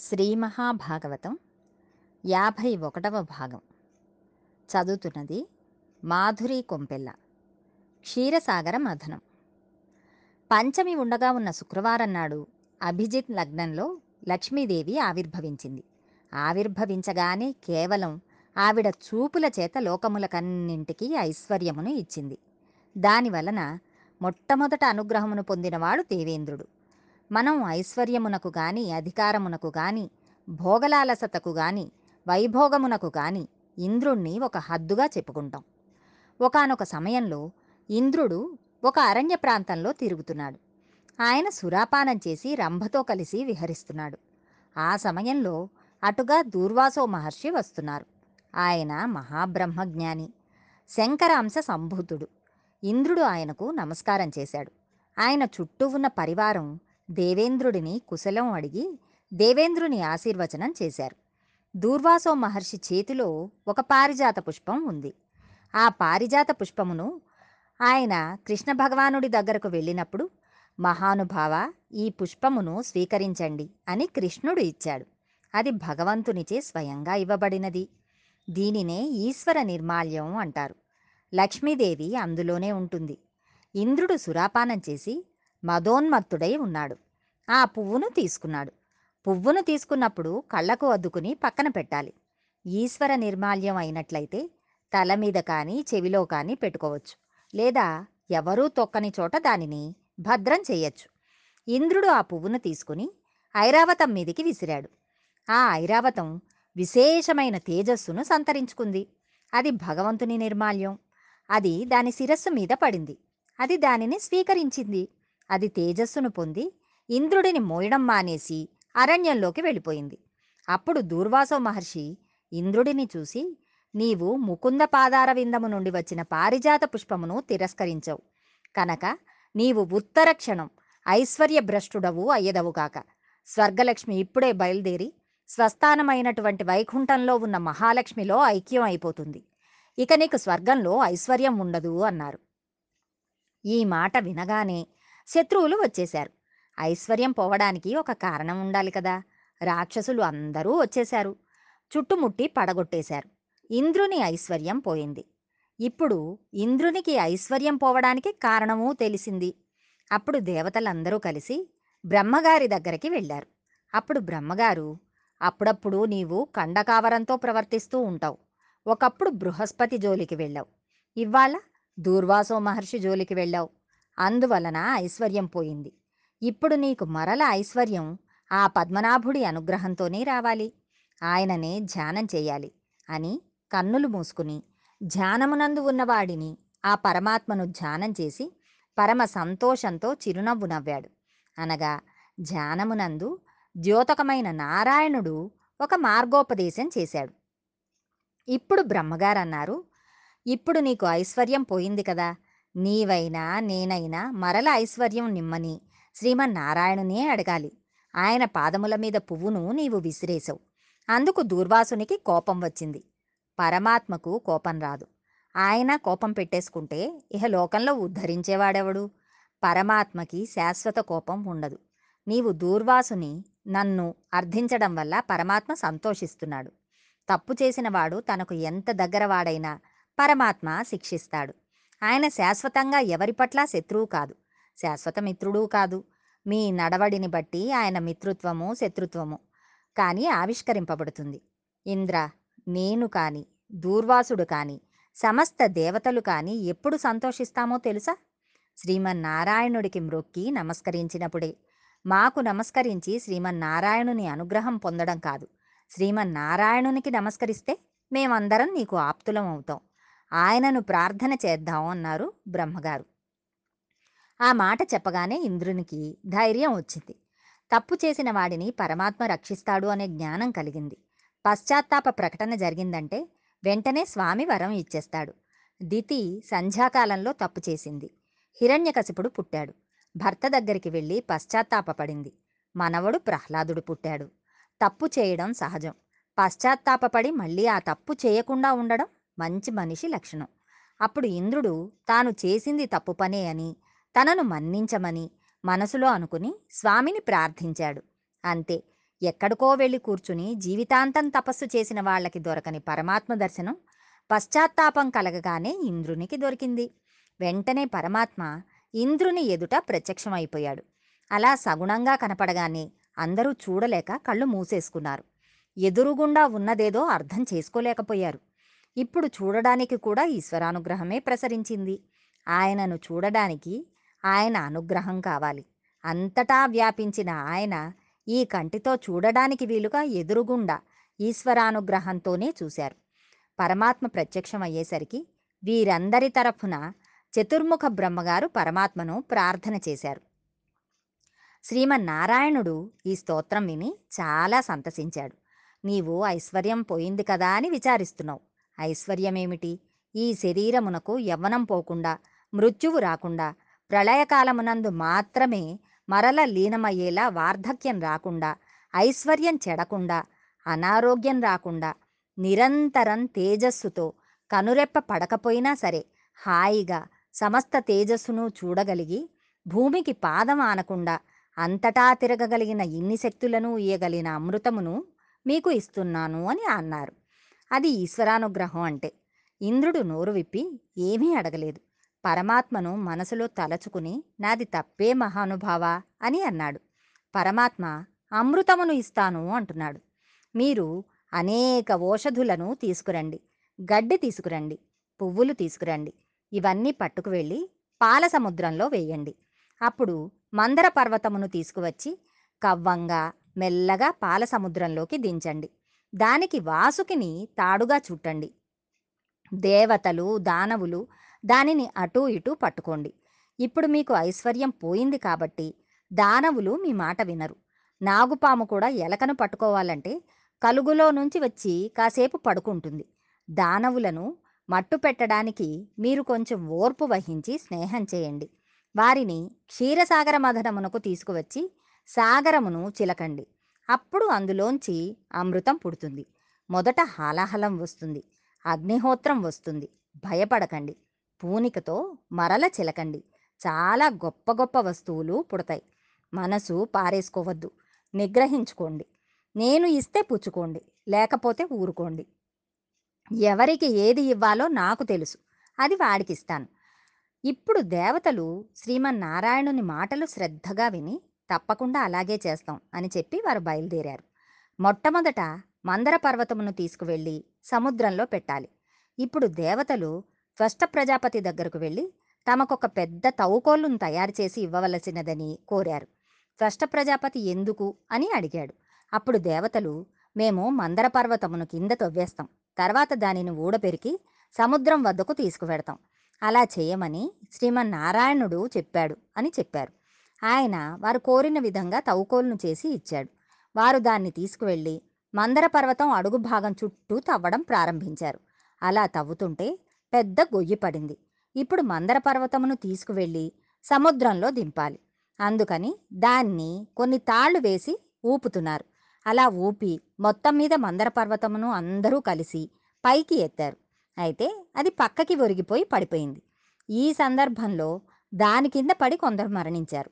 శ్రీ మహాభాగవతం యాభై ఒకటవ భాగం. చదువుతున్నది మాధురి కొంపెల్ల. క్షీరసాగర మథనం. పంచమి ఉండగా ఉన్న శుక్రవారం నాడు అభిజిత్ లగ్నంలో లక్ష్మీదేవి ఆవిర్భవించింది. ఆవిర్భవించగానే కేవలం ఆవిడ చూపుల చేత లోకములకన్నింటికీ ఐశ్వర్యమును ఇచ్చింది. దానివలన మొట్టమొదట అనుగ్రహమును పొందినవాడు దేవేంద్రుడు. మనం ఐశ్వర్యమునకు గాని అధికారమునకు గాని భోగలాలసతకు గాని వైభోగమునకు గాని ఇంద్రుణ్ణి ఒక హద్దుగా చెప్పుకుంటాం. ఒకానొక సమయంలో ఇంద్రుడు ఒక అరణ్య ప్రాంతంలో తిరుగుతున్నాడు. ఆయన సురాపానం చేసి రంభతో కలిసి విహరిస్తున్నాడు. ఆ సమయంలో అటుగా దూర్వాసో మహర్షి వస్తున్నారు. ఆయన మహాబ్రహ్మజ్ఞాని శంకరాంశ సంభూతుడు. ఇంద్రుడు ఆయనకు నమస్కారం చేశాడు. ఆయన చుట్టూ ఉన్న పరివారం దేవేంద్రుడిని కుశలం అడిగి దేవేంద్రుని ఆశీర్వచనం చేశారు. దూర్వాసో మహర్షి చేతిలో ఒక పారిజాత పుష్పం ఉంది. ఆ పారిజాత పుష్పమును ఆయన కృష్ణ భగవానుడి దగ్గరకు వెళ్ళినప్పుడు మహానుభావ ఈ పుష్పమును స్వీకరించండి అని కృష్ణుడు ఇచ్చాడు. అది భగవంతునిచే స్వయంగా ఇవ్వబడినది. దీనినే ఈశ్వర నిర్మాల్యం అంటారు. లక్ష్మీదేవి అందులోనే ఉంటుంది. ఇంద్రుడు సురాపానం చేసి మదోన్మత్తుడై ఉన్నాడు. ఆ పువ్వును తీసుకున్నాడు. పువ్వును తీసుకున్నప్పుడు కళ్ళకు అద్దుకుని పక్కన పెట్టాలి. ఈశ్వర నిర్మాల్యం అయినట్లయితే తల మీద కానీ చెవిలో కానీ పెట్టుకోవచ్చు. లేదా ఎవరూ తొక్కని చోట దానిని భద్రం చేయొచ్చు. ఇంద్రుడు ఆ పువ్వును తీసుకుని ఐరావతం మీదికి విసిరాడు. ఆ ఐరావతం విశేషమైన తేజస్సును సంతరించుకుంది. అది భగవంతుని నిర్మాల్యం. అది దాని శిరస్సు మీద పడింది. అది దానిని స్వీకరించింది. అది తేజస్సును పొంది ఇంద్రుడిని మోయడం మానేసి అరణ్యంలోకి వెళ్ళిపోయింది. అప్పుడు దూర్వాసో మహర్షి ఇంద్రుడిని చూసి నీవు ముకుంద పాదార విందము నుండి వచ్చిన పారిజాత పుష్పమును తిరస్కరించవు. కనుక నీవు ఉత్తర క్షణం ఐశ్వర్యభ్రష్టుడవు అయ్యదవుగాక స్వర్గలక్ష్మి ఇప్పుడే బయలుదేరి స్వస్థానమైనటువంటి వైకుంఠంలో ఉన్న మహాలక్ష్మిలో ఐక్యం అయిపోతుంది. ఇక నీకు స్వర్గంలో ఐశ్వర్యం ఉండదు అన్నారు. ఈ మాట వినగానే శత్రువులు వచ్చేశారు. ఐశ్వర్యం పోవడానికి ఒక కారణం ఉండాలి కదా! రాక్షసులు అందరూ వచ్చేశారు. చుట్టుముట్టి పడగొట్టేశారు. ఇంద్రుని ఐశ్వర్యం పోయింది. ఇప్పుడు ఇంద్రునికి ఐశ్వర్యం పోవడానికి కారణమూ తెలిసింది. అప్పుడు దేవతలందరూ కలిసి బ్రహ్మగారి దగ్గరికి వెళ్ళారు. అప్పుడు బ్రహ్మగారు అప్పుడప్పుడు నీవు కండకావరంతో ప్రవర్తిస్తూ ఉంటావు. ఒకప్పుడు బృహస్పతి జోలికి వెళ్ళావు. ఇవాళ దూర్వాసో మహర్షి జోలికి వెళ్ళావు. అందువలన ఐశ్వర్యం పోయింది. ఇప్పుడు నీకు మరల ఐశ్వర్యం ఆ పద్మనాభుడి అనుగ్రహంతోనే రావాలి. ఆయననే ధ్యానం చేయాలి అని కన్నులు మూసుకుని ధ్యానమునందు ఉన్నవాడిని ఆ పరమాత్మను ధ్యానం చేసి పరమ సంతోషంతో చిరునవ్వు నవ్వాడు. అనగా ధ్యానమునందు ద్యోతకమైన నారాయణుడు ఒక మార్గోపదేశం చేశాడు. ఇప్పుడు బ్రహ్మగారన్నారు ఇప్పుడు నీకు ఐశ్వర్యం పోయింది కదా. నీవైనా నేనైనా మరల ఐశ్వర్యం నిమ్మని శ్రీమన్నారాయణునే అడగాలి. ఆయన పాదముల మీద పువ్వును నీవు విసిరేశావు. అందుకు దూర్వాసునికి కోపం వచ్చింది. పరమాత్మకు కోపం రాదు. ఆయన కోపం పెట్టేసుకుంటే ఇహ లోకంలో ఉద్ధరించేవాడెవడు? పరమాత్మకి శాశ్వత కోపం ఉండదు. నీవు దూర్వాసుని నన్ను అర్థించడం వల్ల పరమాత్మ సంతోషిస్తున్నాడు. తప్పు చేసిన వాడు తనకు ఎంత దగ్గరవాడైనా పరమాత్మ శిక్షిస్తాడు. ఆయన శాశ్వతంగా ఎవరి పట్ల శత్రువు కాదు. శాశ్వత మిత్రుడూ కాదు. మీ నడవడిని బట్టి ఆయన మిత్రుత్వము శత్రుత్వము. కానీ ఆవిష్కరింపబడుతుంది. ఇంద్ర నేను కాని దూర్వాసుడు కాని సమస్త దేవతలు కాని ఎప్పుడు సంతోషిస్తామో తెలుసా? శ్రీమన్నారాయణుడికి మ్రొక్కి నమస్కరించినప్పుడే. మాకు నమస్కరించి శ్రీమన్నారాయణుని అనుగ్రహం పొందడం కాదు. శ్రీమన్నారాయణునికి నమస్కరిస్తే మేమందరం నీకు ఆప్తులం అవుతాం ఆయనను ప్రార్థన చేద్దాం అన్నారు బ్రహ్మగారు. ఆ మాట చెప్పగానే ఇంద్రునికి ధైర్యం వచ్చింది. తప్పు చేసిన వాడిని పరమాత్మ రక్షిస్తాడు అనే జ్ఞానం కలిగింది. పశ్చాత్తాప ప్రకటన జరిగిందంటే వెంటనే స్వామి వరం ఇచ్చేస్తాడు. దితి సంధ్యాకాలంలో తప్పు చేసింది. హిరణ్యకశిపుడు పుట్టాడు. భర్త దగ్గరికి వెళ్ళి పశ్చాత్తాపపడింది. మనవడు ప్రహ్లాదుడు పుట్టాడు. తప్పు చేయడం సహజం. పశ్చాత్తాపపడి మళ్ళీ ఆ తప్పు చేయకుండా ఉండడం మంచి మనిషి లక్షణం. అప్పుడు ఇంద్రుడు తాను చేసింది తప్పు పనే అని తనను మన్నించమని మనసులో అనుకుని స్వామిని ప్రార్థించాడు. అంతే ఎక్కడికో వెళ్ళి కూర్చుని జీవితాంతం తపస్సు చేసిన వాళ్ళకి దొరకని పరమాత్మ దర్శనం పశ్చాత్తాపం కలగగానే ఇంద్రునికి దొరికింది. వెంటనే పరమాత్మ ఇంద్రుని ఎదుట ప్రత్యక్షమైపోయాడు. అలా సగుణంగా కనపడగానే అందరూ చూడలేక కళ్ళు మూసేసుకున్నారు. ఎదురుగుండా ఉన్నదేదో అర్థం చేసుకోలేకపోయారు. ఇప్పుడు చూడడానికి కూడా ఈశ్వరానుగ్రహమే ప్రసరించింది. ఆయనను చూడడానికి ఆయన అనుగ్రహం కావాలి. అంతటా వ్యాపించిన ఆయన ఈ కంటితో చూడడానికి వీలుగా ఎదురుగుండా ఈశ్వరానుగ్రహంతోనే చూశారు. పరమాత్మ ప్రత్యక్షమయ్యేసరికి వీరందరి తరఫున చతుర్ముఖ బ్రహ్మగారు పరమాత్మను ప్రార్థన చేశారు. శ్రీమన్నారాయణుడు ఈ స్తోత్రం విని చాలా సంతసించాడు. నీవు ఐశ్వర్యం పోయింది కదా అని విచారిస్తున్నావు. ఐశ్వర్యమేమిటి? ఈ శరీరమునకు యవ్వనం పోకుండా మృత్యువు రాకుండా ప్రళయకాలమునందు మాత్రమే మరల లీనమయ్యేలా వార్ధక్యం రాకుండా ఐశ్వర్యం చెడకుండా అనారోగ్యం రాకుండా నిరంతరం తేజస్సుతో కనురెప్ప పడకపోయినా సరే హాయిగా సమస్త తేజస్సును చూడగలిగి భూమికి పాదం ఆనకుండా అంతటా తిరగగలిగిన ఇన్ని శక్తులను ఇయ్యగలిగిన అమృతమును మీకు ఇస్తున్నాను అని అన్నారు. అది ఈశ్వరానుగ్రహం అంటే. ఇంద్రుడు నోరు విప్పి ఏమీ అడగలేదు. పరమాత్మను మనసులో తలచుకుని నాది తప్పే మహానుభావ అని అన్నాడు. పరమాత్మ అమృతమును ఇస్తాను అంటున్నాడు. మీరు అనేక ఓషధులను తీసుకురండి గడ్డి తీసుకురండి పువ్వులు తీసుకురండి ఇవన్నీ పట్టుకు వెళ్ళి పాల సముద్రంలో వేయండి. అప్పుడు మందర పర్వతమును తీసుకువచ్చి కవ్వంగా మెల్లగా పాల సముద్రంలోకి దించండి. దానికి వాసుకిని తాడుగా చుట్టండి. దేవతలు దానవులు దానిని అటూ ఇటూ పట్టుకోండి. ఇప్పుడు మీకు ఐశ్వర్యం పోయింది కాబట్టి దానవులు మీ మాట వినరు. నాగుపాము కూడా ఎలకను పట్టుకోవాలంటే కలుగులో నుంచి వచ్చి కాసేపు పడుకుంటుంది. దానవులను మట్టు పెట్టడానికి మీరు కొంచెం ఓర్పు వహించి స్నేహం చేయండి. వారిని క్షీరసాగర మధనమునకు తీసుకువచ్చి సాగరమును చిలకండి. అప్పుడు అందులోంచి అమృతం పుడుతుంది. మొదట హాలాహలం వస్తుంది. అగ్నిహోత్రం వస్తుంది. భయపడకండి. పూనికతో మరల చిలకండి. చాలా గొప్ప గొప్ప వస్తువులు పుడతాయి. మనసు పారేసుకోవద్దు. నిగ్రహించుకోండి. నేను ఇస్తే పుచ్చుకోండి. లేకపోతే ఊరుకోండి. ఎవరికి ఏది ఇవ్వాలో నాకు తెలుసు. అది వాడికి ఇస్తాను ఇప్పుడు దేవతలు శ్రీమన్నారాయణుని మాటలు శ్రద్ధగా విని తప్పకుండా అలాగే చేస్తాం అని చెప్పి వారు బయలుదేరారు. మొట్టమొదట మందర పర్వతమును తీసుకువెళ్ళి సముద్రంలో పెట్టాలి. ఇప్పుడు దేవతలు త్వష్ట ప్రజాపతి దగ్గరకు వెళ్ళి తమకొక పెద్ద తవ్వుకోళ్ళను తయారు చేసి ఇవ్వవలసినదని కోరారు. త్వష్ట ప్రజాపతి ఎందుకు? అని అడిగాడు. అప్పుడు దేవతలు మేము మందర పర్వతమును కింద తవ్వేస్తాం. తర్వాత దానిని ఊడపెరికి సముద్రం వద్దకు తీసుకువెడతాం. అలా చేయమని శ్రీమన్నారాయణుడు చెప్పాడు అని చెప్పారు. ఆయన వారు కోరిన విధంగా తవ్వుకోలును చేసి ఇచ్చాడు. వారు దాన్ని తీసుకువెళ్ళి మందర పర్వతం అడుగు భాగం చుట్టూ తవ్వడం ప్రారంభించారు. అలా తవ్వుతుంటే పెద్ద గొయ్యి పడింది. ఇప్పుడు మందర పర్వతమును తీసుకువెళ్ళి సముద్రంలో దింపాలి. అందుకని దాన్ని కొన్ని తాళ్ళు వేసి ఊపుతున్నారు. అలా ఊపి మొత్తం మీద మందర పర్వతమును అందరూ కలిసి పైకి ఎత్తారు. అయితే అది పక్కకి ఒరిగిపోయి పడిపోయింది. ఈ సందర్భంలో దాని కింద పడి కొందరు మరణించారు.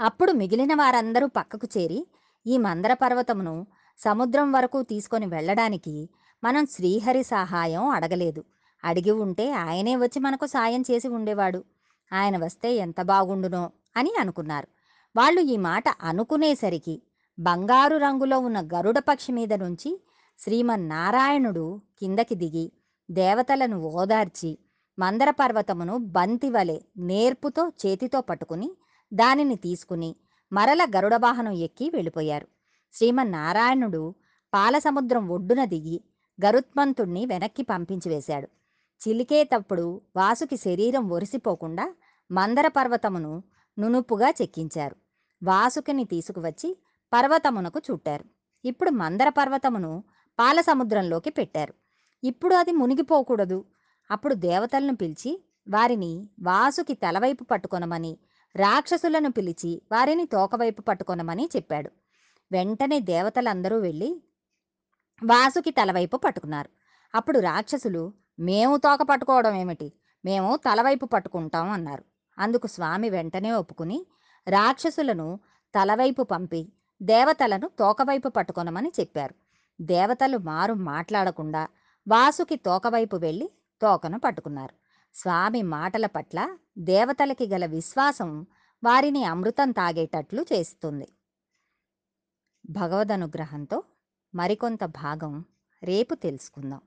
అప్పుడు మిగిలిన వారందరూ పక్కకు చేరి ఈ మందర పర్వతమును సముద్రం వరకు తీసుకొని వెళ్ళడానికి మనం శ్రీహరి సహాయం అడగలేదు. అడిగి ఉంటే ఆయనే వచ్చి మనకు సాయం చేసి ఉండేవాడు. ఆయన వస్తే ఎంత బాగుండునో అని అనుకున్నారు. వాళ్ళు ఈ మాట అనుకునేసరికి బంగారు రంగులో ఉన్న గరుడ పక్షి మీద నుంచి శ్రీమన్నారాయణుడు కిందకి దిగి దేవతలను ఓదార్చి మందర పర్వతమును బంతివలె నేర్పుతో చేతితో పట్టుకుని దానిని తీసుకుని మరల గరుడ వాహనం ఎక్కి వెళ్ళిపోయారు. శ్రీమన్నారాయణుడు పాలసముద్రం ఒడ్డున దిగి గరుత్మంతుణ్ణి వెనక్కి పంపించి వేశాడు. చిలికేటప్పుడు వాసుకి శరీరం ఒరిసిపోకుండా మందర పర్వతమును నునుపుగా చెక్కించారు. వాసుకిని తీసుకువచ్చి పర్వతమునకు చుట్టారు. ఇప్పుడు మందర పర్వతమును పాల సముద్రంలోకి పెట్టారు. ఇప్పుడు అది మునిగిపోకూడదు. అప్పుడు దేవతలను పిలిచి వారిని వాసుకి తలవైపు పట్టుకొనమని రాక్షసులను పిలిచి వారిని తోకవైపు పట్టుకొనమని చెప్పాడు. వెంటనే దేవతలందరూ వెళ్ళి వాసుకి తలవైపు పట్టుకున్నారు. అప్పుడు రాక్షసులు మేము తోక పట్టుకోవడం ఏమిటి? మేము తలవైపు పట్టుకుంటాం అన్నారు. అందుకు స్వామి వెంటనే ఒప్పుకుని రాక్షసులను తలవైపు పంపి దేవతలను తోకవైపు పట్టుకొనమని చెప్పారు. దేవతలు మారు మాట్లాడకుండా వాసుకి తోకవైపు వెళ్ళి తోకను పట్టుకున్నారు. స్వామి మాటల పట్ల దేవతలకి గల విశ్వాసం వారిని అమృతం తాగేటట్లు చేస్తుంది. భగవద్ అనుగ్రహంతో మరికొంత భాగం రేపు తెలుసుకుందాం.